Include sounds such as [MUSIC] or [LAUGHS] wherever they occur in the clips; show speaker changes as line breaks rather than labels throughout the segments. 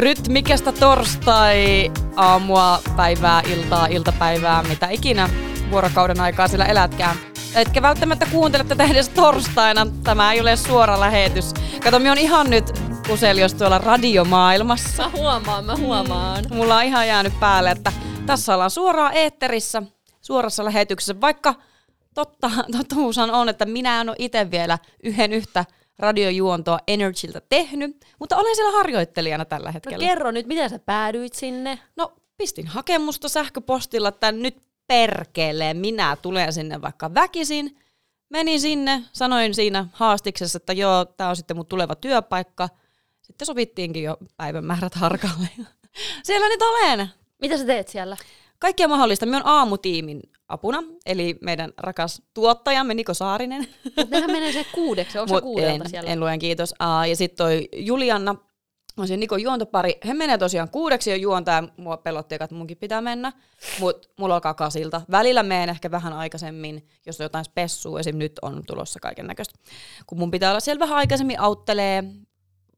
rytmikästä torstai aamua, päivää, iltaa, iltapäivää, mitä ikinä vuorokauden aikaa sillä elätkään. Etkä välttämättä kuuntele tätä edes torstaina. Tämä ei ole suora lähetys. Kato, me on ihan nyt kuselios tuolla radiomaailmassa.
Mä huomaan, mä huomaan.
Mm, mulla on ihan jäänyt päälle, että tässä ollaan suoraan eetterissä, suorassa lähetyksessä, vaikka totta, totuushan on, että minä en ole itse vielä yhden yhtä radiojuontoa Energyltä tehnyt, mutta olen siellä harjoittelijana tällä
No
hetkellä.
kerro nyt, miten sä päädyit sinne?
No, pistin hakemusta sähköpostilla, että nyt perkelee, minä tulen sinne vaikka väkisin. Menin sinne, sanoin siinä haastiksessa, että joo, tämä on sitten mun tuleva työpaikka. Sitten sovittiinkin jo päivämäärät harkalle. [LAUGHS] Siellä nyt olen.
Mitä sä teet siellä?
Kaikkea mahdollista. Minä on aamutiimin apuna, eli meidän rakas tuottajamme Niko Saarinen.
Mut nehän menee se kuudeksi, onko se kuudelta
en,
siellä?
en luen kiitos. Uh, ja sitten toi Julianna, on se Nikon juontopari. He menee tosiaan kuudeksi jo juontaa ja mua pelotti, että munkin pitää mennä. Mutta mulla alkaa kasilta. Välillä menen ehkä vähän aikaisemmin, jos on jotain spessua. Esim. nyt on tulossa kaiken näköistä. Kun mun pitää olla siellä vähän aikaisemmin auttelee.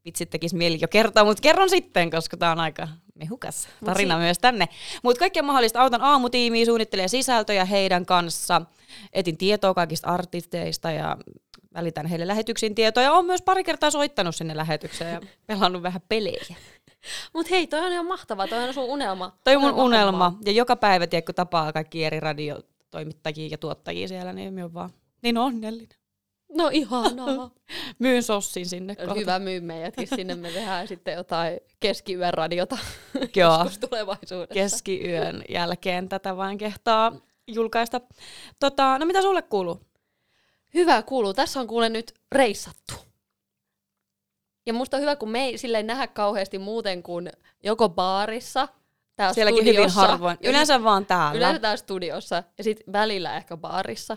Vitsit tekisi mieli jo kertoa, mutta kerron sitten, koska tää on aika mehukas tarina
si-
myös tänne. Mutta kaikkea mahdollista. Autan aamutiimiä, suunnittelee sisältöjä heidän kanssa. Etin tietoa kaikista artisteista ja välitän heille lähetyksiin tietoa. Ja olen myös pari kertaa soittanut sinne lähetykseen ja [LAUGHS] pelannut vähän pelejä.
Mut hei, toi on ihan mahtavaa, toi on sun unelma.
Toi on mun
Unelma.
Ja joka päivä, tiedätkö, tapaa kaikki eri radiotoimittajia ja tuottajia siellä, niin minä olen vaan niin onnellinen.
No ihanaa. [LAUGHS]
Myyn sossin sinne kohta.
Hyvä myy meidätkin sinne, me tehdään sitten jotain keskiyön radiota [LAUGHS]
Joo,
tulevaisuudessa.
keskiyön jälkeen tätä vain kehtaa julkaista. Tota, no mitä sulle kuuluu?
Hyvä kuuluu. Tässä on kuule nyt reissattu. Ja musta on hyvä, kun me ei silleen nähdä kauheasti muuten kuin joko baarissa, täällä
Sielläkin hyvin
studiossa,
harvoin.
ja
Yleensä vaan täällä.
yleensä täällä studiossa ja sitten välillä ehkä baarissa.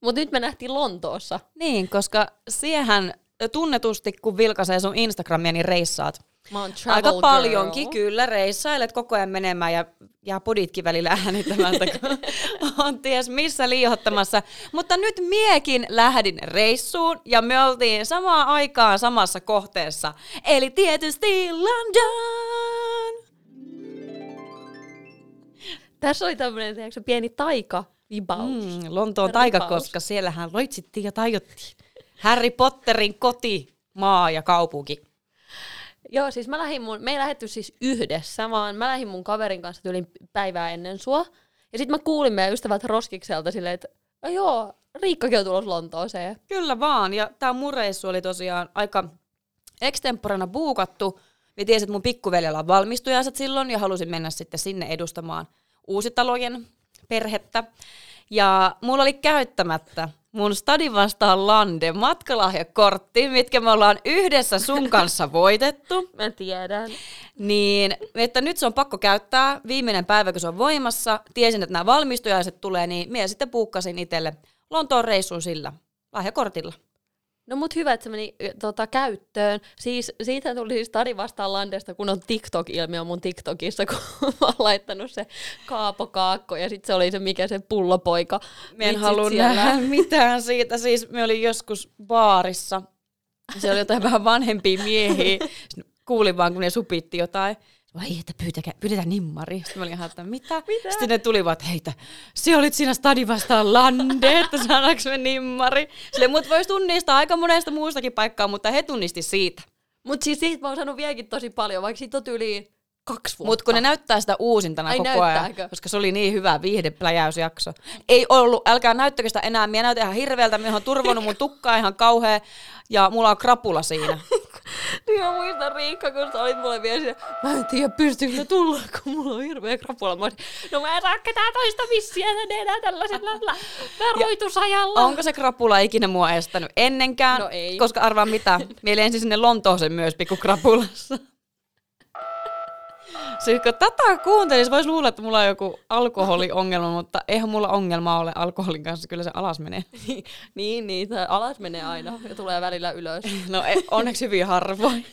Mutta nyt me nähtiin Lontoossa.
Niin, koska siihen tunnetusti, kun vilkaisee sun Instagramia, niin reissaat.
Mä oon
Aika
girl.
paljonkin, kyllä. Reissailet koko ajan menemään ja jää poditkin välillä äänittämättä, kun on ties missä liihottamassa. Mutta nyt miekin lähdin reissuun ja me oltiin samaan aikaan samassa kohteessa. Eli tietysti London!
Tässä oli tämmöinen tiedätkö, pieni taika-vibaus.
Mm, Lontoon taika, koska siellähän loitsittiin ja tajottiin. Harry Potterin koti, maa ja kaupunki.
Joo, siis mä lähdin mun, me ei lähdetty siis yhdessä, vaan mä lähdin mun kaverin kanssa tyylin päivää ennen sua. Ja sitten mä kuulin meidän ystävät Roskikselta silleen, että "A joo, Riikkakin on tulossa Lontooseen.
Kyllä vaan, ja tämä mun reissu oli tosiaan aika extemporana buukattu. Mä tiesin, että mun pikkuveljellä on valmistujaiset silloin, ja halusin mennä sitten sinne edustamaan uusitalojen perhettä. Ja mulla oli käyttämättä mun Stadin vastaan Lande matkalahjakortti, mitkä me ollaan yhdessä sun kanssa voitettu. [LAUGHS]
Mä tiedän.
Niin, että nyt se on pakko käyttää. Viimeinen päivä, kun se on voimassa, tiesin, että nämä valmistujaiset tulee, niin minä sitten puukkasin itselle Lontoon reissun sillä lahjakortilla.
No mut hyvä, että se meni tota, käyttöön. Siis siitä tuli siis Stadi vastaan Landesta, kun on TikTok-ilmiö mun TikTokissa, [LAUGHS] kun mä oon laittanut se Kaapo Kaakko ja sitten se oli se mikä se pullopoika.
Mä en halua nähdä mitään siitä. Siis me olin joskus baarissa. Se oli jotain vähän vanhempia miehiä. Sitten kuulin vaan, kun ne supitti jotain. Vai että pyytäkää, pyydetään nimmari. Sitten mä olin ihan, että mitä?
Mitä?
Sitten ne tuli vaan, että heitä, se olit siinä stadi vastaan lande, että saadaanko me nimmari. Sille mut voisi tunnistaa aika monesta muustakin paikkaa, mutta he tunnisti siitä.
Mut siis siitä mä oon saanut vieläkin tosi paljon, vaikka siitä on yli kaksi vuotta.
Mutta kun ne näyttää sitä uusintana
Ai,
koko ajan, koska se oli niin hyvä viihdepläjäysjakso. Ei ollut, älkää näyttäkö sitä enää, minä näytän ihan hirveältä, minä olen turvonnut mun tukkaa ihan kauhea ja mulla on krapula siinä. [LAUGHS]
Niin mä muistan Riikka, kun sä olit mulle vielä siinä, mä en tiedä pystyykö tulla, kun mulla on hirveä krapula. Mä olisin, no mä en saa ketään toista missiä tänne enää tällaisella la- varoitusajalla.
Onko se krapula ikinä mua estänyt? Ennenkään,
No ei.
koska arvaa mitä, [LAUGHS] mieli ensin sinne Lontooseen myös pikku krapulassa. Siis kun tätä kuuntelisi, voisi luulla, että mulla on joku alkoholiongelma, mutta eihän mulla ongelmaa ole alkoholin kanssa, kyllä se alas menee. [LAUGHS]
niin, niin, alas menee aina ja tulee välillä ylös. [LAUGHS]
No onneksi hyvin harvoin.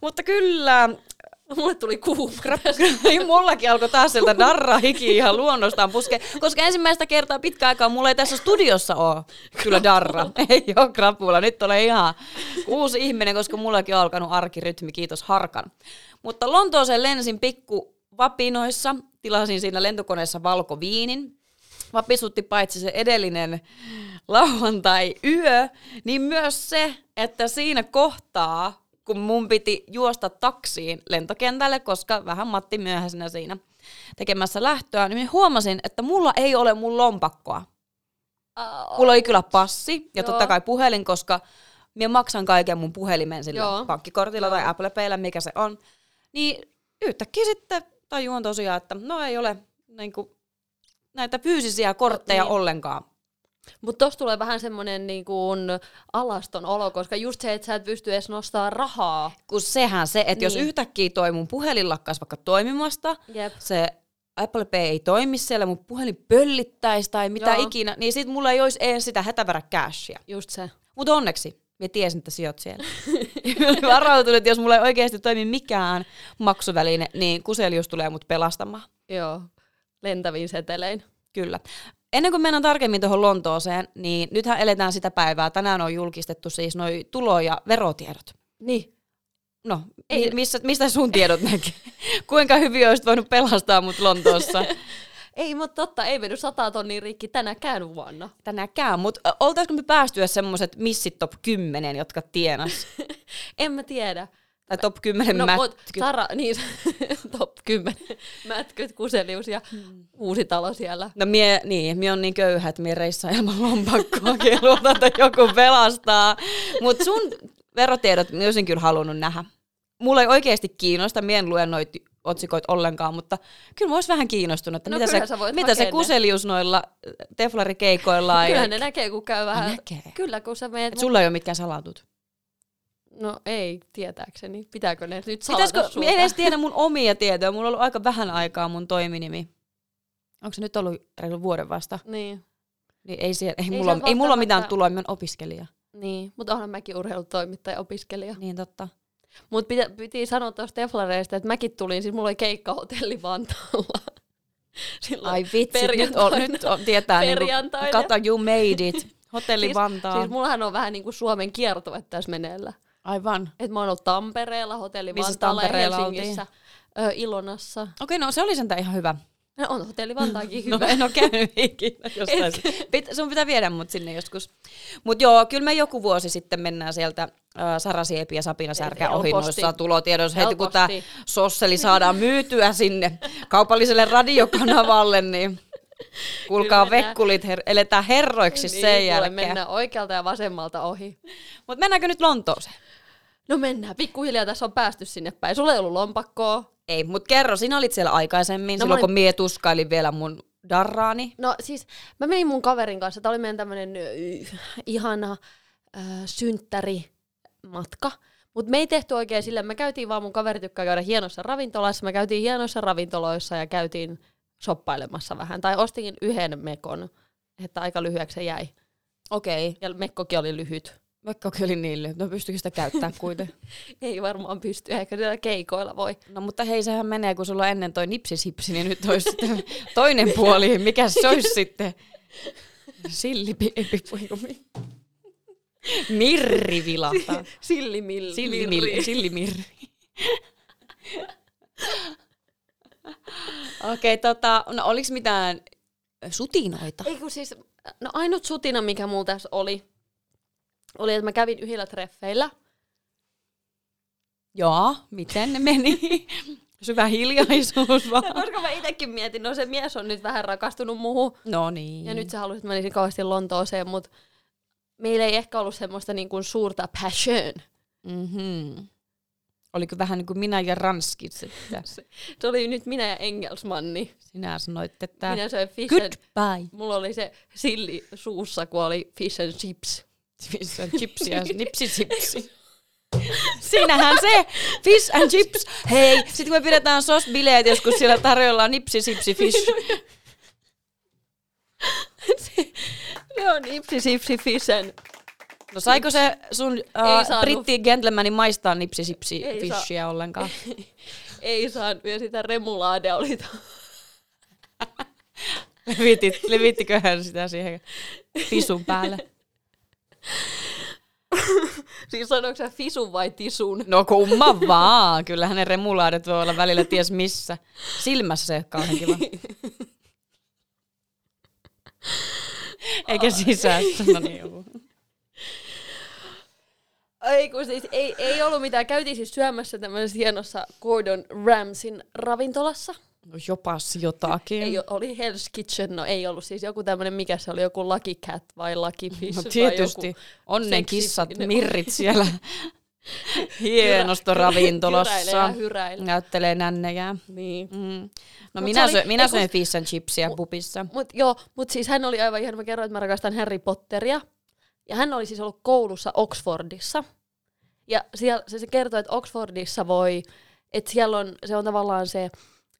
mutta kyllä,
Mulle tuli kuuma.
Niin [LAUGHS] mullakin alkoi taas sieltä darra hiki ihan luonnostaan puske, koska ensimmäistä kertaa pitkä aikaa mulla ei tässä studiossa ole kyllä darra. ei ole krapula, nyt olen ihan uusi ihminen, koska mullakin on alkanut arkirytmi, kiitos Harkan. Mutta Lontooseen lensin pikku vapinoissa, tilasin siinä lentokoneessa valkoviinin. Vapisutti paitsi se edellinen lauantai-yö, niin myös se, että siinä kohtaa, kun mun piti juosta taksiin lentokentälle, koska vähän Matti myöhäisenä siinä tekemässä lähtöä, niin huomasin, että mulla ei ole mun lompakkoa. Mulla oli kyllä passi ja
Joo.
totta kai puhelin, koska minä maksan kaiken mun puhelimen sillä
Joo.
pankkikortilla tai Apple Payllä, mikä se on. Niin yhtäkkiä sitten tajuan tosiaan, että no ei ole niin kuin, näitä fyysisiä kortteja
niin.
ollenkaan.
Mutta tossa tulee vähän semmoinen niin kuin alaston olo, koska just se, että sä et pysty edes nostaa rahaa.
Kun sehän se, että niin. jos yhtäkkiä toi mun puhelin lakkaisi vaikka toimimasta,
Jep.
se Apple Pay ei toimi siellä, mun puhelin pöllittäisi tai mitä
Joo.
ikinä, niin sit mulla ei olisi edes sitä hätävärä cashia.
Just se.
Mutta onneksi, mä tiesin, että sä oot siellä. [LAUGHS] Mä olin varautunut, että jos mulla ei oikeasti toimi mikään maksuväline, niin Kuselius tulee mut pelastamaan.
Joo. Lentäviin setelein.
Kyllä. Ennen kuin mennään tarkemmin tuohon Lontooseen, niin nythän eletään sitä päivää. Tänään on julkistettu siis noi tulo- ja verotiedot.
Niin.
No,
Ei-
mi- missä, mistä sun tiedot näkee? [LAUGHS] Kuinka hyvin olisit voinut pelastaa mut Lontoossa [LAUGHS]
Ei, mutta totta, ei mennyt sata tonnia rikki tänäkään vuonna.
tänäänkään, mutta oltaisiko me päästyä semmoiset missit top 10, jotka tienas? [LAUGHS]
En mä tiedä.
Tai top 10
No,
mätkyt.
Sara, niin, [LAUGHS] top 10 mätkyt, kuselius ja uusi talo siellä.
No mie, niin, mie on niin köyhä, että mie reissaan ilman lompakkoa, [LAUGHS] luotan, että joku pelastaa. Mutta sun verotiedot mie olisin kyllä halunnut nähdä. Mulla ei oikeasti kiinnosta, mie en lue noita otsikoita ollenkaan, mutta kyllä mä ois vähän kiinnostunut, että
No
mitä, se, mitä se kuselius noilla teflarikeikoilla.
Kyllähän ne näkee, kun käy vähän.
näkee.
Kyllä, kun sä meet.
Et sulla ei ole mitkään salatut.
No ei, tietääkseni. Pitääkö ne nyt salata
Pitäisikö, en edes tiedä mun omia tietoja, mulla on ollut aika vähän aikaa mun toiminimi. Onko se nyt ollut reilu vuoden vasta?
Niin,
Niin ei, siellä, ei,
Ei
mulla, ei mulla ole mitään tuloa, mä oon opiskelija.
niin. Mutta onhan mäkin urheilutoimittaja opiskelija.
Niin totta.
Mutta piti, piti sanoa tuosta Teflareista, että mäkin tulin, siis mulla oli keikka hotelli Vantaalla. [LAUGHS] Silloin
Ai vitsi, nyt, on, nyt on, tietää, niin
Perjantaina.
kato, you made it. Hotelli
Siis-
Vantaa.
Siis mullahan on vähän niin kuin Suomen kiertue tässä meneillä.
Aivan.
Et mä oon ollut Tampereella, hotelli
Missä
Vantaalla ja
Tampereella
Helsingissä. Ö, Ilonassa.
Okei, no se oli sentään ihan hyvä.
No, on hotelli Vantaakin
No
hyvä. [LAUGHS]
en ole käynyt ikinä jostain. Pit, sun pitää viedä mut sinne joskus. Mut joo, kyllä me joku vuosi sitten mennään sieltä äh, Sara Siepi ja Sapina Särkä ohi noissa tulotiedoissa. Heti kun tämä sosseli saadaan myytyä sinne kaupalliselle radiokanavalle, niin kuulkaa
mennään.
vekkulit, her- eletään herroiksi
niin,
sen jälkeen.
Mennään oikealta ja vasemmalta ohi.
Mutta mennäänkö nyt Lontooseen?
No mennään, pikkuhiljaa tässä on päästy sinne päin. Sulla ei ollut lompakkoa.
Ei, mutta kerro, sinä olit siellä aikaisemmin,
No
silloin
olin-
kun mie tuskailin vielä mun darraani.
No siis mä menin mun kaverin kanssa, tämä oli meidän tämmönen ö, ihana äh, synttärimatka. Mutta me ei tehty oikein sille, me käytiin vaan mun kaveri tykkää käydä hienossa ravintolassa, me käytiin hienoissa ravintoloissa ja käytiin shoppailemassa vähän. Tai ostin yhden mekon, että aika lyhyeksi se jäi.
Okei, okay.
Ja mekkokin oli lyhyt.
Vaikka oli niin lyhyt, no pystyykö sitä käyttää kuitenkin? [LAUGHS]
Ei varmaan pysty, ehkä siellä keikoilla voi.
No mutta hei, sehän menee, kun sulla on ennen toi nipsisipsi, niin nyt olisi sitten [LAUGHS] toinen puoli. Mikä se olisi sitten? Sillipi, Mirri vilahtaa.
Sillimilli.
Sillimirri. Sillimirri. [LAUGHS] Okei, okay, tota, no oliks mitään sutinoita?
Ei kun siis, no ainut sutina, mikä mulla tässä oli, oli, että mä kävin yhdellä treffeillä.
Joo, miten ne meni? [LAUGHS] Syvä hiljaisuus vaan. [LAUGHS]
Koska mä itekin mietin, no se mies on nyt vähän rakastunut muuhun,
No niin.
ja nyt se halusi, että mä menisin kauheasti Lontooseen, mutta meillä ei ehkä ollut semmoista niin kuin suurta passion.
Mm-hmm. Oliko vähän niin kuin minä ja Ranski sitten? [LAUGHS]
Se oli nyt minä ja Engelsmanni.
Sinä sanoit, että
Minä söin fish and...
goodbye.
Mulla oli se silli suussa, kun oli fish and chips.
Fish and chips ja nipsisipsi. [LAUGHS] Siinähän se, fish and chips. Hei, sitten kun me pidetään sos-bileet joskus siellä tarjolla nipsisipsi fish. [LAUGHS]
Se on ipsi sipsi fish and...
No saiko se sun
Ei
uh, britti gentlemanin maistaa nipsisipsi
Ei saa.
fishia ollenkaan? [LAUGHS]
Ei saanut, ja sitä remulaadea oli to-
Levitit, levittiköhän sitä siihen fisun päälle? [LAUGHS]
siis sanoiko sä fisun vai tisun?
No kumma vaan. Kyllähän ne remulaadet voi olla välillä ties missä. Silmässä se kauhean kiva. Eikä sisässä. No niin, juu.
Ei, kun siis ei, ei ollut mitään. Käytiin siis syömässä tämmöisessä hienossa Gordon Ramsin ravintolassa.
No jopas jotakin.
Ei, oli Hell's Kitchen, no ei ollut siis joku tämmöinen, mikä se oli, joku Lucky Cat vai Lucky Fish
No tietysti.
joku
Onnen kissat, mirrit siellä [LAUGHS] hienosta
Hyräilee ja
ravintolassa.
hyräilee.
Näyttelee nännejä.
Niin.
Mm. No
Mut
minä, syö,
oli-
minä söin fish and chipsia pubissa.
Mut joo, mut siis hän oli aivan ihan, mä kerroin, että mä rakastan Harry Potteria. Ja hän oli siis ollut koulussa Oxfordissa. Ja siellä, se, se kertoi, että Oxfordissa voi, että siellä on, se on tavallaan se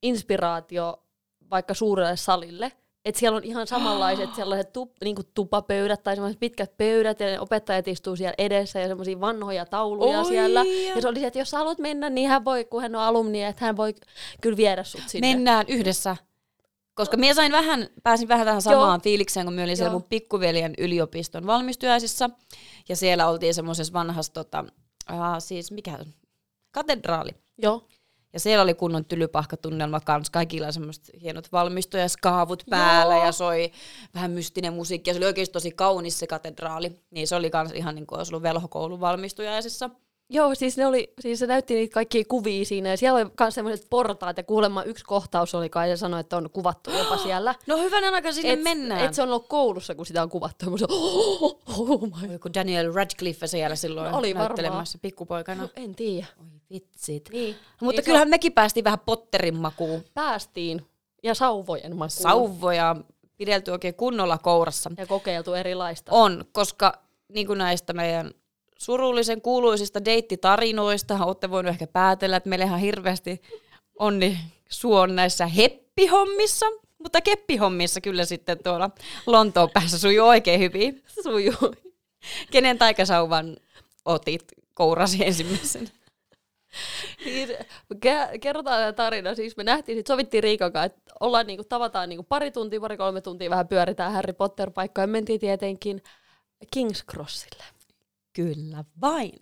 inspiraatio vaikka suurelle salille. Että siellä on ihan samanlaiset [GASPS] sellaiset tup, niinku tupapöydät tai sellaiset pitkät pöydät ja ne opettajat istuu siellä edessä ja semmoisia vanhoja tauluja
Oi,
siellä.
ja-
se oli se, että jos sä haluat mennä, niin hän voi, kun hän on alumni, että hän voi kyllä viedä sut sinne.
Mennään yhdessä. Koska minä sain vähän, pääsin vähän tähän samaan
Joo.
fiilikseen, kun minä olin siellä
Joo.
mun pikkuveljen yliopiston valmistujaisissa. Ja siellä oltiin semmoisessa vanhassa, tota, äh, siis mikä katedraali.
Joo.
Ja siellä oli kunnon tylypahkatunnelma kanssa, kaikilla semmoiset hienot valmistujaskaavut päällä
Joo.
ja soi vähän mystinen musiikki. Ja se oli oikeasti tosi kaunis se katedraali. Niin se oli kans ihan niin kuin olisi ollut velhokoulun valmistujaisissa.
Joo, siis, ne oli, siis se näytti niitä kaikkia kuvia siinä, ja siellä oli myös semmoiset portaat, ja kuulemma yksi kohtaus oli kai, ja sanoi, että on kuvattu jopa [GASPS] siellä.
No hyvänä aika sinne
et,
mennään.
Et se on ollut koulussa, kun sitä on kuvattu. Ja sanoin, oh, oh my.
Joku Daniel Radcliffe siellä silloin
No oli
näyttelemässä pikkupoikana.
No, en tiedä.
Oi vitsit.
Niin.
Mutta
Niin
kyllähän mekin päästiin vähän Potterin makuun.
Päästiin. Ja sauvojen makuun.
Sauvoja pidelty oikein kunnolla kourassa.
Ja kokeiltu erilaista.
On, koska niin kuin näistä meidän surullisen kuuluisista deittitarinoista olette voinut ehkä päätellä, että meillä ihan hirveästi onni suon näissä heppihommissa, mutta keppihommissa kyllä sitten tuolla Lontoon päässä sujuu oikein hyvin.
Sujuu.
Kenen taikasauvan otit kourasi ensimmäisen?
Ke- kerrotaan tämä tarina. Siis me nähtiin, sit sovittiin Riikan kanssa, että ollaan niinku, tavataan niinku pari tuntia, pari kolme tuntia, vähän pyöritään Harry Potter-paikkoja. Mentiin tietenkin King's Crossille.
Kyllä vain.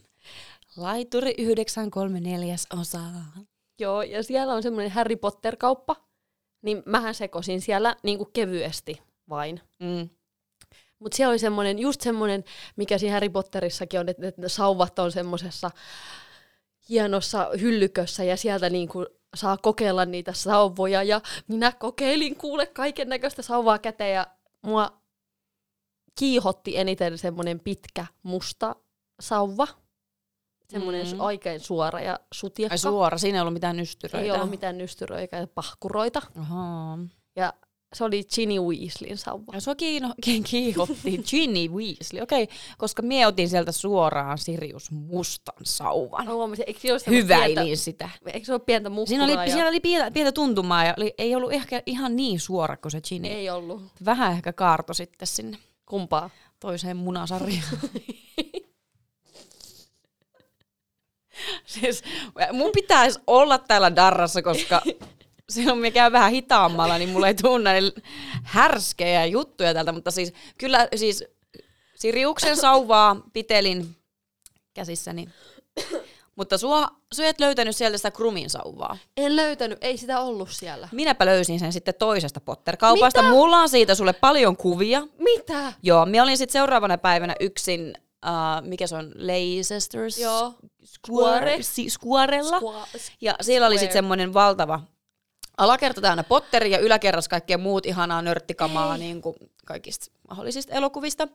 Laituri 934 osaa.
Joo, ja siellä on semmoinen Harry Potter-kauppa. Niin mähän sekosin siellä niinku kevyesti vain.
Mm.
Mutta siellä oli semmoinen, just semmoinen, mikä siinä Harry Potterissakin on, että, että sauvat on semmoisessa hienossa hyllykössä ja sieltä niinku saa kokeilla niitä sauvoja. Ja minä kokeilin kuule kaiken näköistä sauvaa käteen ja mua kiihotti eniten semmoinen pitkä musta sauva. Semmoinen
Mm.
mm. oikein suora ja sutiekka.
Ai suora, siinä ei ollut mitään nystyröitä.
Ei ollut mitään nystyröitä eikä pahkuroita.
Ahaa.
Ja se oli Ginny Weasleyn sauva.
Ja sua kiino, [LAUGHS] ki- kiihotti Ginny Weasley, okei, okay, koska mie otin sieltä suoraan Sirius mustan sauvan.
Mä huomasin, eikö semmoista
Hyväilin
pientä,
sitä.
eikö se ole pientä muhkuraa?
Siinä oli,
ja...
siellä oli pientä, pientä tuntumaa ja oli, ei ollut ehkä ihan niin suora kuin se Ginny.
Ei ollut.
Vähän ehkä kaarto sitten sinne
Kumpaa?
toiseen munasarjaan. [LAUGHS] siis, mun pitäisi olla täällä darrassa, koska [LAUGHS] silloin me käy vähän hitaammalla, niin mulla ei tule näin härskejä juttuja täältä, mutta siis kyllä siis Siriuksen sauvaa pitelin käsissäni. Mutta sua, sua et löytänyt sieltä sitä Krumin sauvaa.
En löytänyt, ei sitä ollut siellä.
Minäpä löysin sen sitten toisesta Potter-kaupasta. Mulla on siitä sulle paljon kuvia.
Mitä?
Joo, minä olin sitten seuraavana päivänä yksin, uh, mikä se on, Leicesters
Joo.
Square, si, Squarella.
Squa-
Ja siellä oli
Square.
sitten semmoinen valtava alakerta täynnä Potteri ja yläkerras kaikkea muut ihanaa nörttikamaa niin kuin kaikista mahdollisista elokuvista.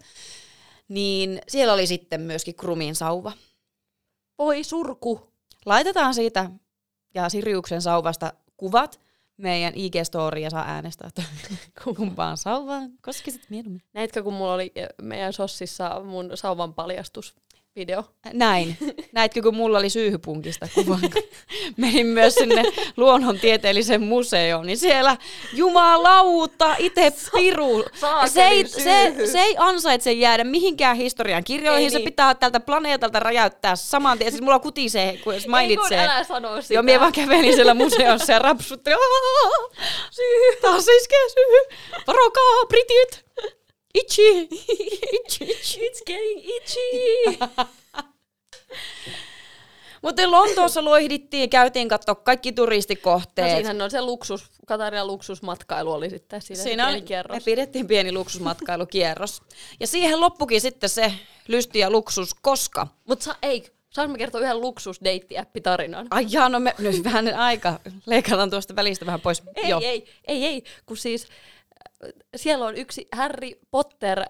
Niin siellä oli sitten myöskin Krumin sauva.
Voi surku.
Laitetaan siitä ja Siriuksen sauvasta kuvat meidän IG-story ja saa äänestää, että [LAUGHS] kumpaan sauvaan koskisit mieluummin.
Näitkö, kun mulla oli eh, meidän sossissa mun sauvan paljastusvideo?
Näin. Näitkö, kun mulla oli syyhypunkista kuva? Menin myös sinne luonnontieteelliseen museoon, niin siellä jumalauta, itse piru. Se ei, se, se ei ansaitse jäädä mihinkään historian kirjoihin,
Ei
se
niin.
pitää tältä planeetalta räjäyttää saman tien. Siis mulla kutisee, kun jos mainitsee.
Ei kun älä sano sitä.
Joo, minä vaan kävelin siellä museossa ja rapsuttelin. "Aah, Syy, taas iskee syy. Varokaa, britit. Itchy. Itchy, itchy.
It's getting itchy. [LAUGHS]
Mutta Lontoossa loihdittiin käytiin katsoa kaikki
No
turistikohteet.
siinähän on se luksus, Katarian luksusmatkailu oli sitten siinä,
Siinä
pieni
oli, me
kierros.
pidettiin pieni luksusmatkailukierros. Ja siihen loppukin sitten se lysti ja luksus, koska...
Mutta sa, ei, saanko mä kertoa yhden luksusdeitti-tarinan?
Ai jaa, no me, nyt vähän aika. Leikataan tuosta välistä vähän pois.
Ei,
Joo.
ei, ei, ei, kun siis siellä on yksi Harry Potter äh,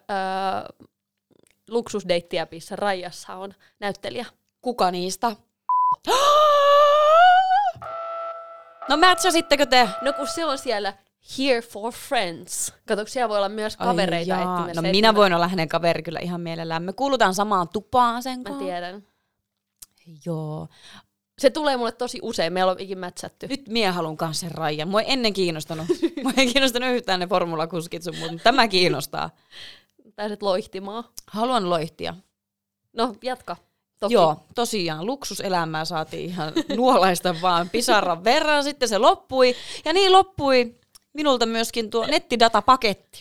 luksusdeittiäpissä Rajassa on näyttelijä.
Kuka niistä? [GASPS] No matchasittekö te?
No kun se on siellä Here for Friends. Kato, siellä voi olla myös kavereita
Ai jaa. No minä voin olla hänen kaveri kyllä ihan mielellään. Me kuulutaan samaan tupaan sen
Mä
kanssa.
tiedän.
Joo.
Se tulee mulle tosi usein, meillä on ikin mätsätty.
Nyt mie haluan kanssa sen rajan. Mua ei ennen kiinnostanut. [LAUGHS] Mua ei kiinnostanut yhtään ne formulakuskit sun muut, mutta tämä kiinnostaa.
Pääset loihtimaan.
Haluan loihtia.
No, jatka. Toki.
Joo, tosiaan luksuselämää saatiin ihan nuolaista vaan pisaran verran. Sitten se loppui. Ja niin loppui minulta myöskin tuo nettidatapaketti.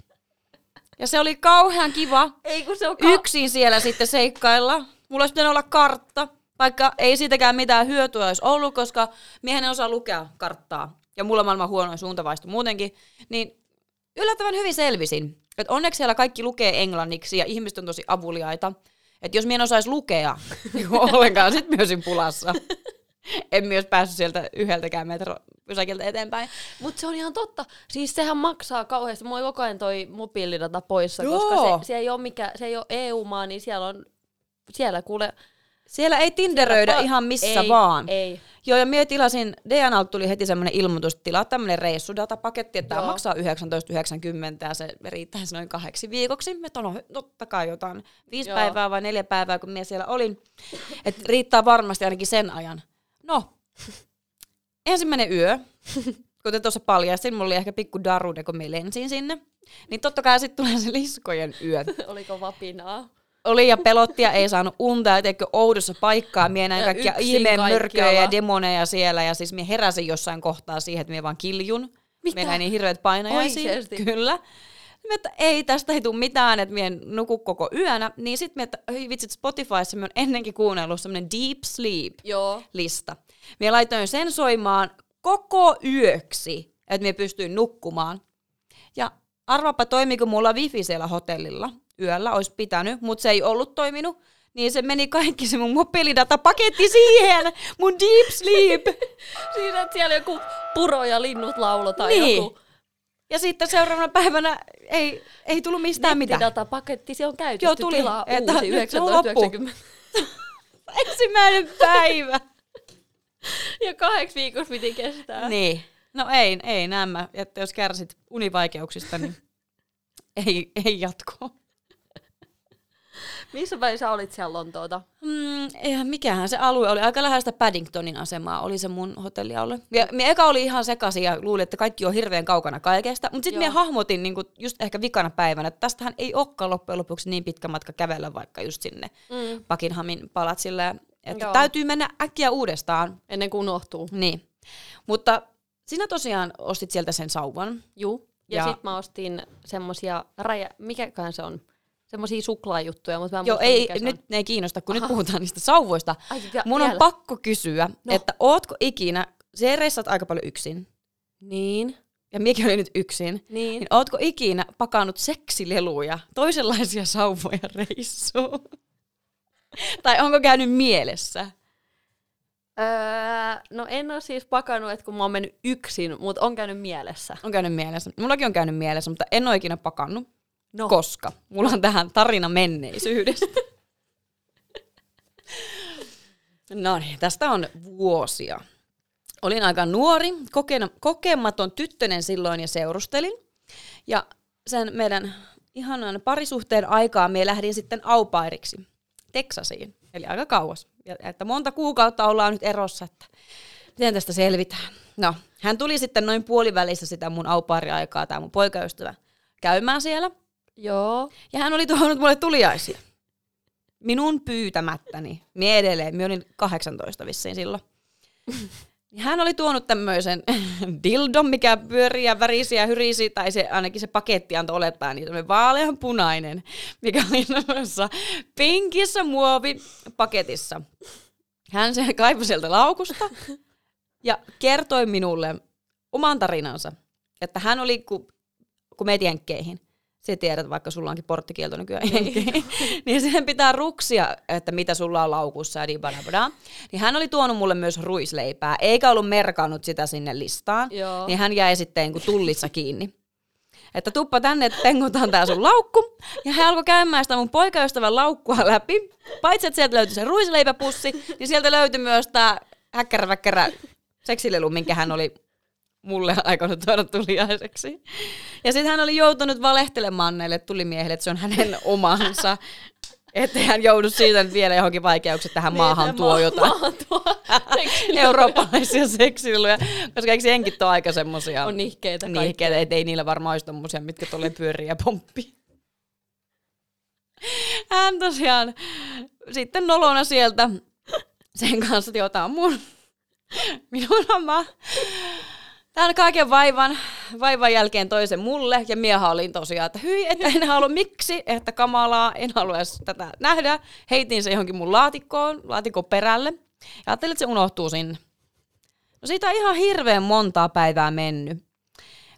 Ja se oli kauhean kiva
Ei kun se on ka-
yksin siellä sitten seikkailla. Mulla olisi pitänyt olla kartta, vaikka ei siitäkään mitään hyötyä olisi ollut, koska miehen en osaa lukea karttaa. Ja mulla on maailman huonoin suuntavaisto muutenkin. Niin yllättävän hyvin selvisin. Et onneksi siellä kaikki lukee englanniksi ja ihmiset on tosi avuliaita. Että jos mien osaisi lukea [LAUGHS] niin ollenkaan, sit myös pulassa. [LAUGHS] En myös päässyt sieltä yhdeltäkään metropysäkiltä eteenpäin.
Mutta se on ihan totta. Siis sehän maksaa kauheasti. Mulla on koko ajan toi mobiilidata poissa,
Joo.
koska se, se, ei ole mikä, se ei ole EU-maa, niin siellä on, siellä kuule...
Siellä ei tinderöidä
pa-
ihan missä
ei,
vaan.
Ei.
Joo, ja minä tilasin, DNAlta tuli heti semmoinen ilmoitus, tilaa tämmöinen reissudatapaketti, että tämä maksaa 19,90 ja se riittäisi noin kahdeksi viikoksi. Me no, totta kai jotain viisi
Joo.
päivää vai neljä päivää, kun minä siellä olin. Että riittää varmasti ainakin sen ajan. No, [LAUGHS] ensimmäinen yö, kuten tuossa paljastin, mulla oli ehkä pikku darude, kun me lensin sinne. Niin totta kai sitten tulee se liskojen yö. [LAUGHS]
Oliko vapinaa?
Oli ja pelotti ja ei saanut unta ja teikö oudossa paikkaa. Mie näin kaikkia ihmeen mörköjä ja demoneja siellä ja siis mie heräsin jossain kohtaa siihen, että mie vaan kiljun.
Mitä?
Mie näin niin hirveät painajaisia.
Oikeesti?
Kyllä. Mä, että ei, tästä ei tule mitään, että mie en nuku koko yönä. Niin sit mie, että hyi vitsit Spotifyssa mie on ennenkin kuunnellut semmonen Deep Sleep
Joo.
lista. Mie laitoin sen soimaan koko yöksi, että mie pystyin nukkumaan. Ja arvaapa toimiko mulla wifi siellä hotellilla yöllä, olisi pitänyt, mutta se ei ollut toiminut. Niin se meni kaikki se mun mobiilidatapaketti siihen, mun deep sleep. [LAUGHS]
Siinä, että siellä joku puro ja linnut laulo tai
Niin.
joku
Ja sitten seuraavana päivänä ei, ei tullut mistään mitään.
nettidatapaketti, se on käytetty.
Joo, tuli.
Tilaa
Että
uusi
nyt se on loppu.
1990. [LAUGHS]
Ensimmäinen päivä.
Ja kahdeksi viikossa piti kestää.
niin. No ei, ei nämä. Että jos kärsit univaikeuksista, niin [LAUGHS] ei, ei jatko.
Missä päin sä olit siellä Lontoota?
Mm, eihän mikähän se alue oli. Aika lähellä sitä Paddingtonin asemaa oli se mun hotellialue. Ja me eka oli ihan sekaisin ja luulin, että kaikki on hirveän kaukana kaikesta. Mutta sitten me hahmotin niinku just ehkä vikana päivänä, että tästähän ei olekaan loppujen lopuksi niin pitkä matka kävellä vaikka just sinne
Mm.
Buckinghamin palatsille. Että
Joo.
täytyy mennä äkkiä uudestaan.
Ennen kuin unohtuu.
Niin. Mutta sinä tosiaan ostit sieltä sen sauvan.
Juu. Ja,
Ja-
ja sit mä ostin semmosia raja... Mikäkään se on? Semmosia suklaajuttuja, mutta mä en
Joo,
muista,
ei, nyt
on.
ne ei kiinnosta, kun
Aha.
nyt puhutaan niistä sauvoista.
Ai, ja,
Mun on
vielä.
pakko kysyä,
No.
että ootko ikinä, se reissat aika paljon yksin,
Niin,
ja miekin oli nyt yksin,
niin.
niin ootko ikinä pakannut seksileluja, toisenlaisia sauvoja reissuun? [LAUGHS] tai onko käynyt mielessä?
Öö, no en ole siis pakannut, että kun mä oon mennyt yksin, mutta on käynyt mielessä.
On käynyt mielessä. Mullakin on käynyt mielessä, mutta en ole ikinä pakannut,
No.
koska mulla on tähän tarina menneisyydestä. [LAUGHS] no niin, tästä on vuosia. Olin aika nuori, kokena- kokematon tyttönen silloin ja seurustelin. Ja sen meidän ihanan parisuhteen aikaa me lähdin sitten aupairiksi Teksasiin, eli aika kauas. Ja että monta kuukautta ollaan nyt erossa, että miten tästä selvitään. No, hän tuli sitten noin puolivälissä sitä mun aupairiaikaa, tämä mun poikaystävä, käymään siellä.
Joo.
Ja hän oli tuonut mulle tuliaisia. Minun pyytämättäni. Mie edelleen, minä olin 18 vissiin silloin. Ja [LAUGHS] Hän oli tuonut tämmöisen [LAUGHS] dildon, mikä pyörii ja värisi ja hyrisi, tai se, ainakin se paketti antoi olettaa, niin semmoinen vaalean punainen, mikä oli semmoisessa pinkissä muovipaketissa. hän se kaivoi sieltä laukusta ja kertoi minulle oman tarinansa, että hän oli, kun, kun meet jenkkeihin, sä tiedät, vaikka sulla onkin porttikielto nykyään jenkkeihin, niin siihen [LAUGHS] pitää ruksia, että mitä sulla on laukussa ja dibadabada. Niin hän oli tuonut mulle myös ruisleipää, eikä ollut merkannut sitä sinne listaan,
Joo.
niin hän jäi sitten kun tullissa kiinni. Että tuppa tänne, että pengotaan tää sun laukku. Ja hän alkoi käymään sitä mun poikaystävän laukkua läpi. Paitsi, että sieltä löytyi se ruisleipäpussi, niin sieltä löytyi myös tää häkkäräväkkärä seksilelu, minkä hän oli mulle [LAUGHS] aikonut tuoda tuliaiseksi. Ja sitten hän oli joutunut valehtelemaan näille tulimiehille, että se on hänen [LAUGHS] omansa. Että hän joudu siitä vielä johonkin vaikeuksiin, että hän maahan
Niin,
tuo
ma-
jotain
Maahan tuo
eurooppalaisia seksiluja, koska eikö jenkit ole aika semmosia
On nihkeitä
nihkeitä, että ei niillä varmaan olisi tommosia, mitkä tuolle pyörii ja pomppii. Hän tosiaan sitten nolona sieltä sen kanssa, että on mun, minun oma. Tämän kaiken vaivan, vaivan jälkeen toisen mulle, ja mieha olin tosiaan, että hyi, että en halua, miksi, että kamalaa, en halua edes tätä nähdä. Heitin se johonkin mun laatikkoon, laatikon perälle, ja ajattelin, että se unohtuu sinne. No siitä on ihan hirveän montaa päivää mennyt,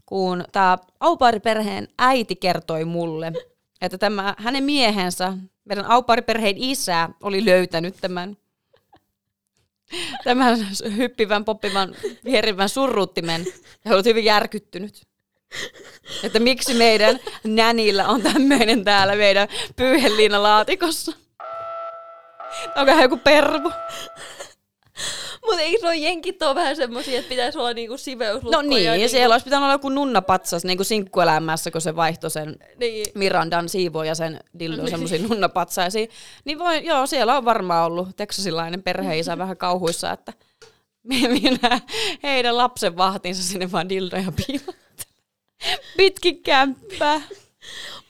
kun tämä aupariperheen äiti kertoi mulle, että tämä hänen miehensä, meidän aupariperheen isä, oli löytänyt tämän [LAUGHS] tämän hyppivän, poppivan, vierivän surruuttimen ja ollut hyvin järkyttynyt. Että miksi meidän nänillä on tämmöinen täällä meidän pyyheliinalaatikossa. Onko hän joku pervo?
Mutta eikö no jenkit ole vähän semmosia, että pitäisi olla niinku siveyslukkoja?
No niin, ja
niinku,
siellä olisi pitänyt olla joku nunnapatsas, niin kuin sinkkuelämässä, kun se vaihtoi sen
Niin.
Mirandan siivoon ja sen dildon semmoisiin nunnapatsaisiin. Niin voi, joo, siellä on varmaan ollut teksasilainen perheisä vähän kauhuissa, että [LAUGHS] minä heidän lapsen vahtinsa sinne vaan dildoja piilottelen. Pitkin kämppää.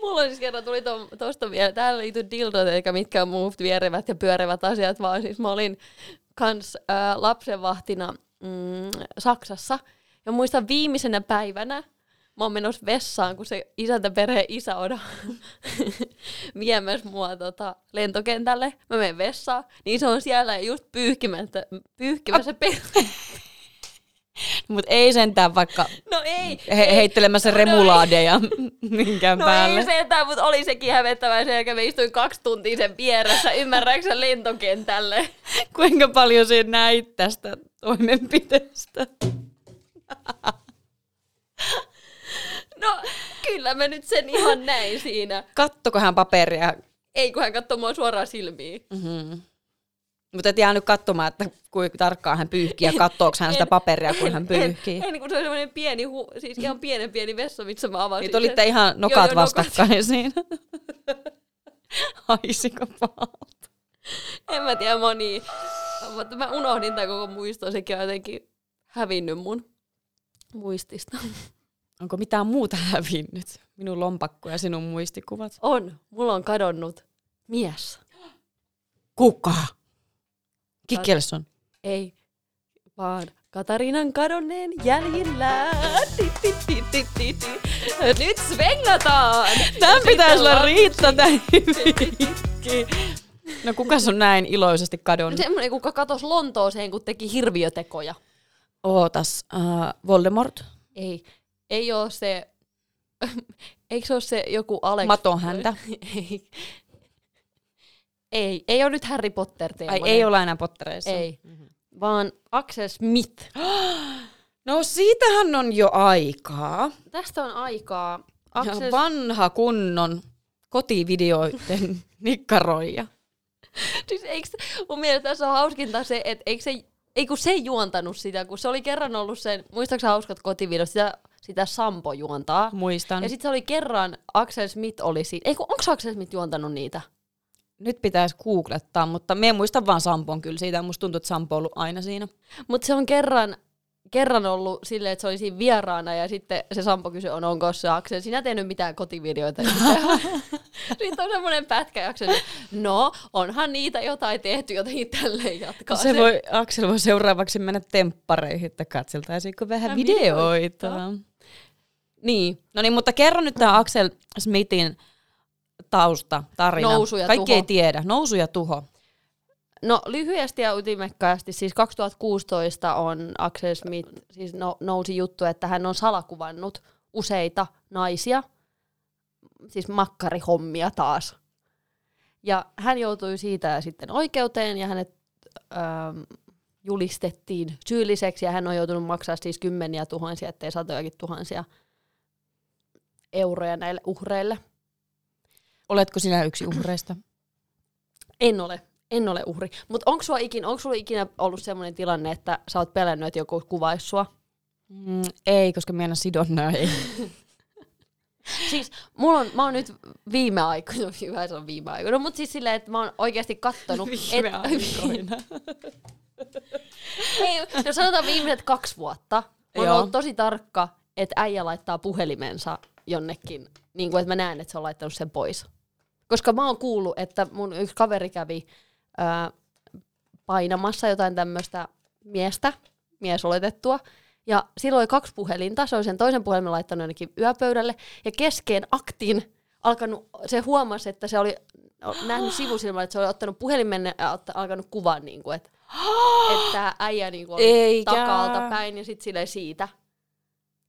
Mulla siis kerran tuli tuosta vielä, täällä liittyy dildot, eikä mitkään muut vierevät ja pyörivät asiat, vaan siis mä olin kans ää, lapsenvahtina mm, Saksassa. Ja muistan viimeisenä päivänä, mä oon menossa vessaan, kun se isäntäperheen isä on [LAUGHS] viemässä mua tota, lentokentälle. Mä menen vessaan, niin se on siellä just pyyhkimässä, pyyhkimässä. [LAUGHS]
Mutta ei sentään vaikka
No ei.
he-
ei.
heittelemässä
No
remulaadeja [LAUGHS] minkään
No
päälle.
ei sentään, mutta oli sekin hävettävää sen jälkeen. Mä istuin kaksi tuntia sen vieressä, ymmärrätkö sä lentokentälle? [LAUGHS]
Kuinka paljon sinä näit tästä toimenpiteestä? [LAUGHS]
No kyllä mä nyt sen ihan näin siinä.
Kattoko hän paperia
Ei kun hän katsoi mua suoraan silmiin.
Mm-hmm. Mutta et jäänyt katsomaan, että kuinka tarkkaan hän pyyhkii ja katsoako hän sitä paperia, kun hän pyyhkii.
En, en, en kun se oli semmoinen pieni, hu, siis ihan pienen pieni vessa, missä mä avasin
Niin te olitte ihan
Joo,
nokat
joo,
vastakkain siinä. Haisiko pahalta?
En mä tiedä, mä niin. Mutta mä unohdin tämän koko muiston, sekin on jotenkin hävinnyt mun muistista.
Onko mitään muuta hävinnyt? Minun lompakko ja sinun muistikuvat.
On, mulla on kadonnut mies.
Kuka? Kikkelson.
Ei, vaan Katarinan kadonneen jäljillä. Nyt svengataan!
Tämän pitäisi olla Riitta tämän No kuka on näin iloisesti kadonnut?
Semmoinen, kuka katosi Lontooseen, kun teki hirviötekoja.
Ootas, uh, Voldemort?
Ei, ei ole se... [LAUGHS] Eikö se ole se joku Alex?
Maton häntä. [LAUGHS]
ei. Ei, ei ole nyt Harry Potter
Ai
teemainen.
ei ole enää Pottereissa.
Ei, vaan Axel Smith. [GASPS]
No siitähän on jo aikaa.
Tästä on aikaa.
Axel...
Axel...
vanha kunnon kotivideoiden [LAUGHS] nikkaroija.
Siis eikö, mun mielestä tässä on hauskinta se, että eikö se, ei kun se juontanut sitä, kun se oli kerran ollut sen, muistaakseni hauskat kotivideot, sitä, sitä Sampo juontaa.
Muistan.
Ja sitten se oli kerran, Axel Smith oli siinä, ei kun onko Axel Smith juontanut niitä?
Nyt pitäisi googlettaa, mutta me muistan vaan Sampon kyllä siitä. Musta tuntuu, että Sampo on ollut aina siinä.
Mutta se on kerran, kerran ollut silleen, että se oli siinä vieraana ja sitten se Sampo kysyi, on, onko se Axel, sinä tehnyt mitään kotivideoita. [LAUGHS] sitten on semmoinen pätkä ja Axel, no onhan niitä jotain tehty, jotenkin tälleen jatkaa.
Se voi, Aksel voi seuraavaksi mennä temppareihin, että katseltaisiinko vähän
Vähän
videoita. Niin. No niin, mutta kerro nyt tämä Axel Smithin tausta, tarina.
Nousu ja
Kaikki
tuho.
ei tiedä. Nousu ja tuho.
No lyhyesti ja ytimekkäästi, siis 2016 on Axel Smith, siis no, nousi juttu, että hän on salakuvannut useita naisia, siis makkarihommia taas. Ja hän joutui siitä sitten oikeuteen ja hänet ähm, julistettiin syylliseksi ja hän on joutunut maksaa siis kymmeniä tuhansia, ettei satojakin tuhansia euroja näille uhreille.
Oletko sinä yksi uhreista?
En ole. En ole uhri. Mutta onko sulla ikinä, onko sulla ikinä ollut sellainen tilanne, että sä oot pelännyt, että joku kuvaisi sua?
Mm, ei, koska mä en sidonnäin. [LAUGHS]
siis mulla on, mä oon nyt viime aikoina, [LAUGHS] hyvä se on viime aikoina, mutta siis silleen, että mä oon oikeasti kattonut.
viime
et,
aikoina. [LAUGHS]
ei, no sanotaan viimeiset kaksi vuotta. Mä oon ollut tosi tarkka, että äijä laittaa puhelimensa jonnekin, niin kuin, että mä näen, että se on laittanut sen pois. Koska mä oon kuullut, että mun yksi kaveri kävi ää, painamassa jotain tämmöistä miestä, miesoletettua, ja silloin oli kaksi puhelinta, se oli sen toisen puhelimen laittanut jonnekin yöpöydälle, ja kesken aktin alkanut, se huomasi, että se oli nähnyt sivusilmällä, että se oli ottanut puhelimen ja otta, alkanut kuvaa, niin kuin, että, [GASPS] että äijä niin kuin, oli
Eikä.
takalta päin ja sitten silleen siitä.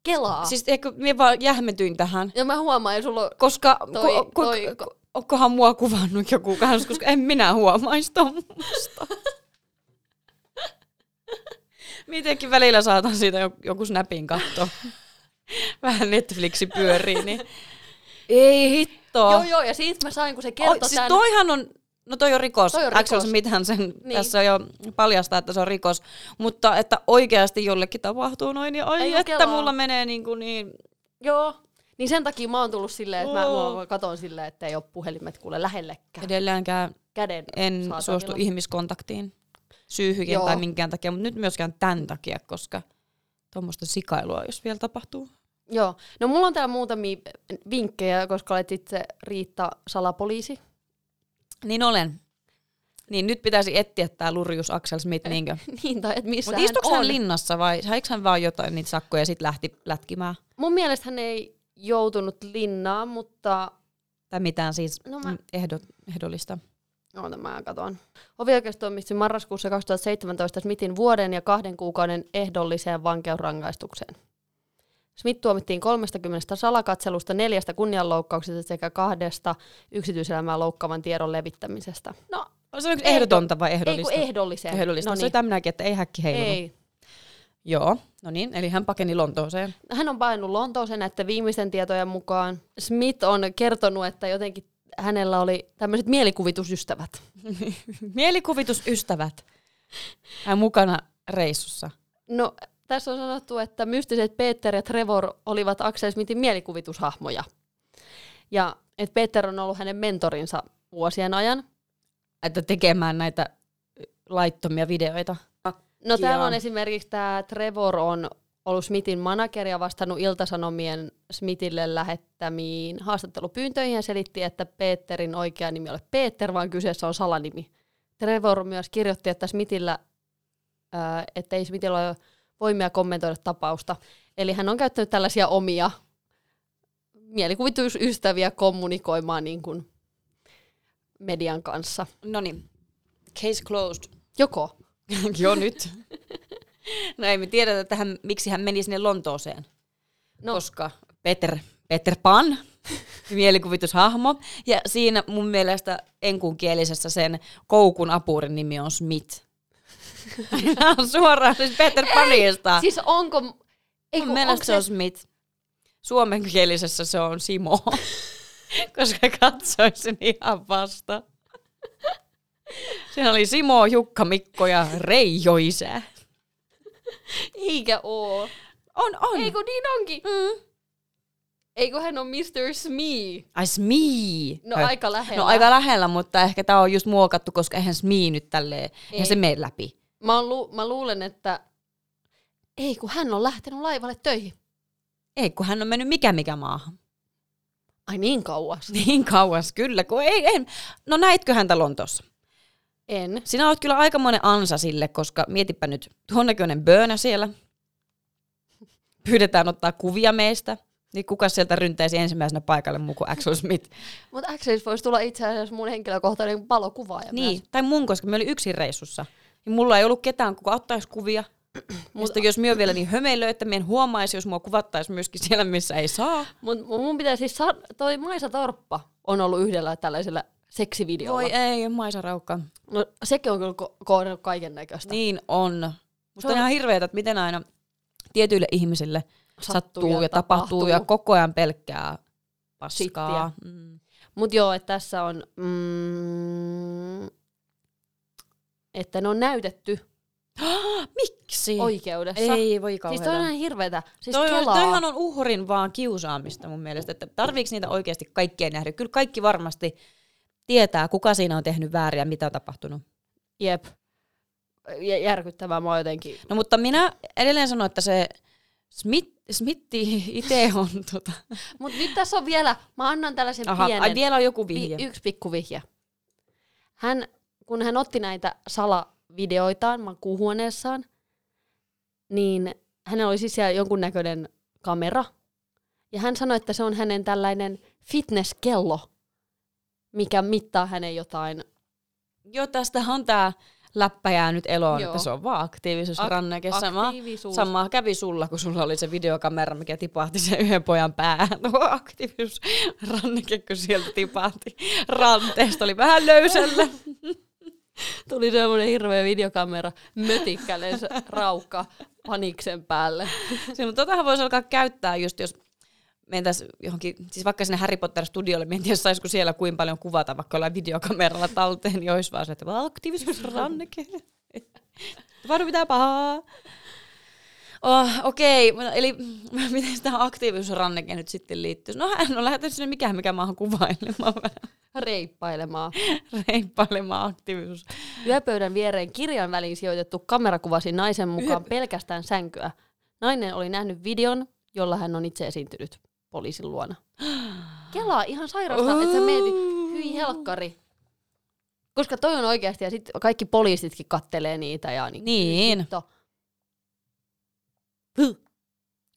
Kelaa. Siis,
eikö minä vaan jähmetyin tähän,
ja mä huomaan, että sulla on
koska
Toi-
ko, ko,
toi-
ko, onkohan mua kuvannut joku kanssa, koska en minä huomaisi tuommoista. Mitenkin välillä saatan siitä jo- joku snapin katto. Vähän Netflixi pyörii, niin ei hitto.
Joo, joo, ja siitä mä sain, kun se kertoi
Oi, siis
tän...
toihan on, no toi on rikos.
Toi on rikos.
Smithhän sen
Niin.
tässä jo paljastaa, että se on rikos. Mutta että oikeasti jollekin tapahtuu noin, niin
Ei
oi,
oo
että mulla menee niin kuin niin...
Joo. Niin sen takia mä oon tullut silleen, että mä, mä katon silleen, että ei ole puhelimet kuule lähellekään.
Edelleenkään
Käden
en
saatavilla.
suostu ihmiskontaktiin syyhyjen
Joo.
tai minkään takia, mutta nyt myöskään tämän takia, koska tuommoista sikailua, jos vielä tapahtuu.
Joo. No mulla on täällä muutamia vinkkejä, koska olet itse Riitta salapoliisi.
Niin olen. Niin nyt pitäisi etsiä tämä Lurjus Axel Smith, niinkö? [LAUGHS]
niin, tai että missä
Mutta
hän
istuuko
on.
hän linnassa vai saiko hän vaan jotain niitä sakkoja ja sitten lähti lätkimään?
Mun mielestä hän ei joutunut linnaan, mutta
Tai mitään siis
No
no
mä-
mä... ehdot, ehdollista.
Oota, mä katon. Hovioikeus tuomitsi marraskuussa 2017 Smithin vuoden ja kahden kuukauden ehdolliseen vankeusrangaistukseen. Smith tuomittiin 30 salakatselusta, neljästä kunnianloukkauksesta sekä kahdesta yksityiselämää loukkaavan tiedon levittämisestä. No,
Se
Ehdo-
ehdotonta vai
ei
ehdollista?
kun ehdolliseen.
ehdollista.
No
Se oli tämmöinenkin, että ei häkki heilunut.
ei.
Joo, no niin, eli hän pakeni Lontooseen.
Hän on painut Lontooseen näiden viimeisten tietojen mukaan. Smith on kertonut, että jotenkin hänellä oli tämmöiset mielikuvitusystävät. [LAUGHS]
Mielikuvitusystävät. Hän mukana reissussa.
No, tässä on sanottu, että mystiset Peter ja Trevor olivat Axel Smithin mielikuvitushahmoja. Ja että Peter on ollut hänen mentorinsa vuosien ajan.
Että tekemään näitä laittomia videoita.
No täällä
Joo.
on esimerkiksi tämä Trevor on ollut Smithin manageri ja vastannut Iltasanomien Smithille lähettämiin haastattelupyyntöihin ja selitti, että Peterin oikea nimi ole Peter, vaan kyseessä on salanimi. Trevor myös kirjoitti, että Smithillä, ää, että ei Smithillä ole voimia kommentoida tapausta. Eli hän on käyttänyt tällaisia omia mielikuvitusystäviä kommunikoimaan niin kuin median kanssa.
No niin, case closed.
Joko? [LAUGHS]
Joo nyt. no ei me tiedetä, että hän, miksi hän meni sinne Lontooseen.
No.
Koska Peter, Peter Pan, [LAUGHS] mielikuvitushahmo, ja siinä mun mielestä enkunkielisessä sen koukun apurin nimi on Smith. [LAUGHS] Nämä on suoraan siis Peter Panista.
Siis onko... Ei,
mun mielestä
onko
se on Smith. Suomenkielisessä se on Simo. Koska katsoisin ihan vasta. [LAUGHS] Siinä oli Simo, Jukka, Mikko ja Reijo isä.
Eikä oo.
On, on.
Eikö niin onkin?
Mm.
Eikö hän on Mr. Smee?
Ai Smee.
No
Hö.
aika lähellä.
No aika lähellä, mutta ehkä tää on just muokattu, koska eihän Smee nyt tälleen,
Ei.
eihän se mene läpi.
Mä, lu- mä luulen, että... Ei, kun hän on lähtenyt laivalle töihin.
Ei, kun hän on mennyt mikä mikä maahan.
Ai niin kauas.
Niin kauas, kyllä. Kun ei, ei. No näitkö häntä Lontoossa?
En.
Sinä olet kyllä aikamoinen ansa sille, koska mietipä nyt, tuon näköinen böönä siellä. Pyydetään ottaa kuvia meistä. Niin kuka sieltä ryntäisi ensimmäisenä paikalle muu kuin Axel Smith?
Mutta Axelis voisi tulla itse asiassa mun henkilökohtainen palokuvaaja
Niin,
myös.
tai mun, koska me oli yksin reissussa. Ja mulla ei ollut ketään, kuka ottaisi kuvia. [CLEARS THROAT] Mutta jos minä vielä niin hömeilö, että minä en huomaisi, jos mua kuvattaisi myöskin siellä, missä ei saa.
Mut mun pitää siis sa- toi Maisa Torppa on ollut yhdellä tällaisella seksivideolla.
Voi ei, Maisa Raukka.
No sekin on kyllä ko- kohdannut kaiken näköistä.
Niin on. Musta
Se
on
on-
ihan hirveetä, että miten aina tietyille ihmisille sattuu,
Sattuu
ja,
ja
tapahtuu, ja koko ajan pelkkää paskaa. Mm.
Mut joo, että tässä on, mm, että ne on näytetty
Miksi?
oikeudessa.
Ei, voi
siis
kauheeta.
toi on ihan hirveetä. Siis
Toi,
kelaa.
toihan on uhrin vaan kiusaamista mun mielestä, että tarviiko niitä oikeasti kaikkien nähdä? Kyllä kaikki varmasti tietää, kuka siinä on tehnyt väärin ja mitä on tapahtunut.
Jep. Järkyttävää mä jotenkin.
No mutta minä edelleen sanon, että se Smith, Smithi itse on tota...
Mut nyt tässä on vielä, mä annan tällaisen
Aha,
pienen.
ai vielä on joku vihje.
Vi- yksi pikku vihje. Hän, kun hän otti näitä salavideoitaan makuuhuoneessaan, niin hänellä oli siis siellä jonkunnäköinen kamera. Ja hän sanoi, että se on hänen tällainen fitnesskello, mikä mittaa hänen jotain.
Joo, tästä on tää läppä jäänyt eloon,
Joo.
että se on vaan aktiivisuusranneke. Sama,
aktiivisuus.
sama kävi sulla, kun sulla oli se videokamera, mikä tipahti sen yhden pojan päähän. [LAUGHS] Tuo aktiivisuusranneke, kun sieltä tipahti ranteesta, oli vähän löysällä. [LAUGHS]
Tuli semmoinen hirveä videokamera, mötikkäinen raukka paniksen päälle.
Siis, mutta totahan voisi alkaa käyttää just, jos mentäisiin johonkin, siis vaikka sinne Harry Potter-studiolle, en tiedä saisiko siellä kuinka paljon kuvata vaikka jollain videokameralla talteen, niin olisi vaan se, että aktiivisuusranneke. Varo mitään pahaa. Oh, Okei, okay. eli [LAUGHS] miten tämä aktiivisuusranneke nyt sitten liittyy? No hän on lähettänyt sinne mikä mikä maahan kuvailemaan
Reippailemaan.
reippailemaan aktiivisuus.
Yöpöydän viereen kirjan väliin sijoitettu kamera kuvasi naisen mukaan pelkästään sänkyä. Nainen oli nähnyt videon, jolla hän on itse esiintynyt poliisin luona. [GASPS] Kelaa ihan sairasta, että sä mietit, hyi helkkari. Koska toi on oikeasti, ja sitten kaikki poliisitkin kattelee niitä. Ja niin.
Niin.
Hitto.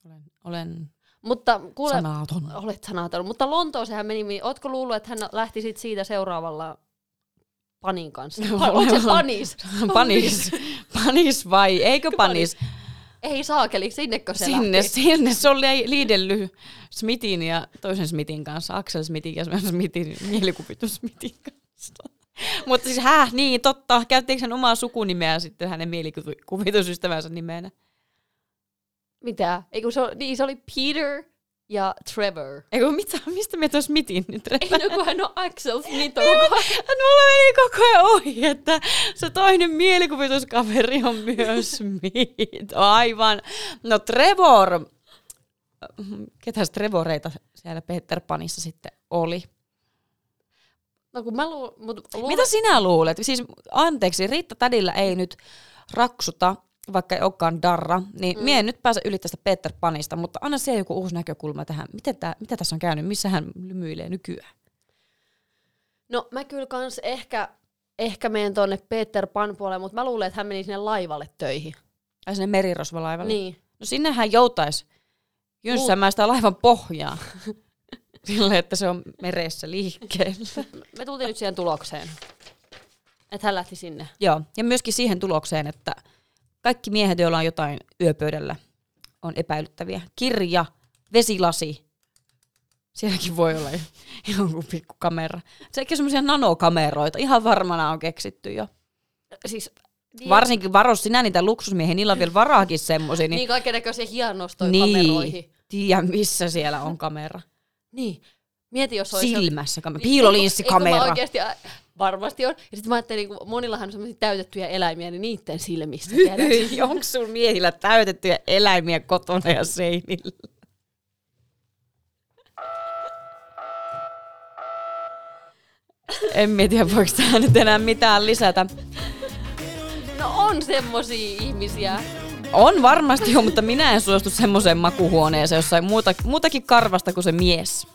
Olen, olen
Mutta kuule,
sanaton.
olet sanaton. Mutta Lontooseen hän meni, ootko luullut, että hän lähti sit siitä seuraavalla panin kanssa? Pa- onko se panis?
Panis. Panis vai eikö panis?
Ei saakeli, sinnekö se
Sinne,
lähti?
sinne. Se oli liidellyt Smithin ja toisen Smithin kanssa, Axel Smithin ja Smithin mielikuvitus Smithin kanssa. Mutta siis häh, niin totta. Käyttiinkö hän omaa sukunimeä sitten hänen mielikuvitusystävänsä nimenä?
Mitä? Eikö se, oli, niin se oli Peter ja Trevor.
Eikö mitä, [LAUGHS] mistä me tuon Smithin nyt
Ei no kun hän on Axel Smith. on ajan-
Mulla meni koko ajan ohi, että se toinen mielikuvituskaveri on myös Smith. Aivan. No Trevor, ketäs Trevoreita siellä Peter Panissa sitten oli?
No kun mä luulen, mut luulen,
Mitä sinä luulet? Siis anteeksi, Riitta Tädillä ei nyt raksuta, vaikka ei olekaan darra, niin mm. mie en nyt pääse yli tästä Peter Panista, mutta anna se joku uusi näkökulma tähän. Miten tää, mitä tässä on käynyt? Missä hän lymyilee nykyään?
No mä kyllä kans ehkä, ehkä menen tonne Peter Pan puolelle, mutta mä luulen, että hän meni sinne laivalle töihin.
Ai sinne merirosvalaivalle?
Niin.
No sinnehän joutaisi jynssäämään sitä laivan pohjaa. [LAUGHS] Sille, että se on meressä liikkeellä. [LAUGHS]
Me tultiin nyt siihen tulokseen. Että hän lähti sinne.
Joo, ja myöskin siihen tulokseen, että kaikki miehet, joilla on jotain yöpöydällä, on epäilyttäviä. Kirja, vesilasi, sielläkin voi olla [LAUGHS] jonkun pikku kamera. Sekin semmoisia nanokameroita, ihan varmana on keksitty jo.
Siis, niin,
Varsinkin varos sinä niitä luksusmiehiä, niillä on vielä varaakin semmoisia,
niin
niin,
kaiken näköisiä hienostoja
niin
kameroihin.
tiedä missä siellä on kamera.
Niin. Mieti, jos olisi...
Silmässä kamera,
eikö
piilolinssikamera.
mä oikeasti, varmasti on. Ja sitten mä ajattelin, kun monillahan on semmoisia täytettyjä eläimiä, niin niiden silmissä. [LAUGHS] tiedät.
Onko sun miehillä täytettyjä eläimiä kotona ja seinillä? En mä tiedä, voiko tähän nyt enää mitään lisätä.
no on semmosia ihmisiä.
On varmasti jo, mutta minä en suostu semmoiseen makuhuoneeseen, jossa ei muuta, muutakin karvasta kuin se mies.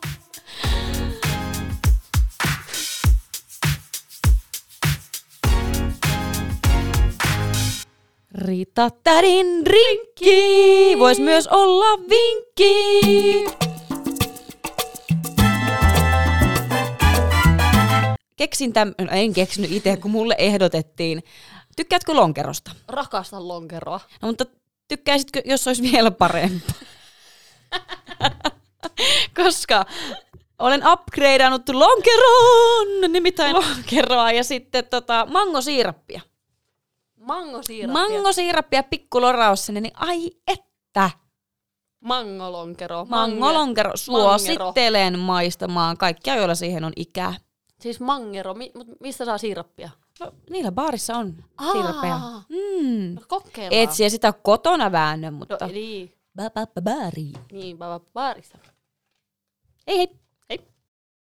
Riita tädin rinkki, vois myös olla vinkki. Keksin tämän, no, en keksinyt itse, kun mulle ehdotettiin. Tykkäätkö lonkerosta?
Rakastan lonkeroa.
No, mutta tykkäisitkö, jos olisi vielä parempi? [LAUGHS] Koska olen upgradeannut lonkeroon, nimittäin lonkeroa ja sitten tota, mangosiirappia.
Mangosiirappia.
Mangosiirappia pikkuloraus sinne, niin ai että.
Mangolonkero.
Mangolonkero. Suosittelen maistamaan kaikkia, joilla siihen on ikää.
Siis mangero. Mi- mistä saa siirappia?
No, niillä baarissa on
Aa.
siirappeja. Mm.
No, kokeillaan.
Et siellä sitä kotona väännä, mutta...
No, niin.
Ba, ba, ba, baari.
Niin, ba- ba- baarissa.
Ei hei.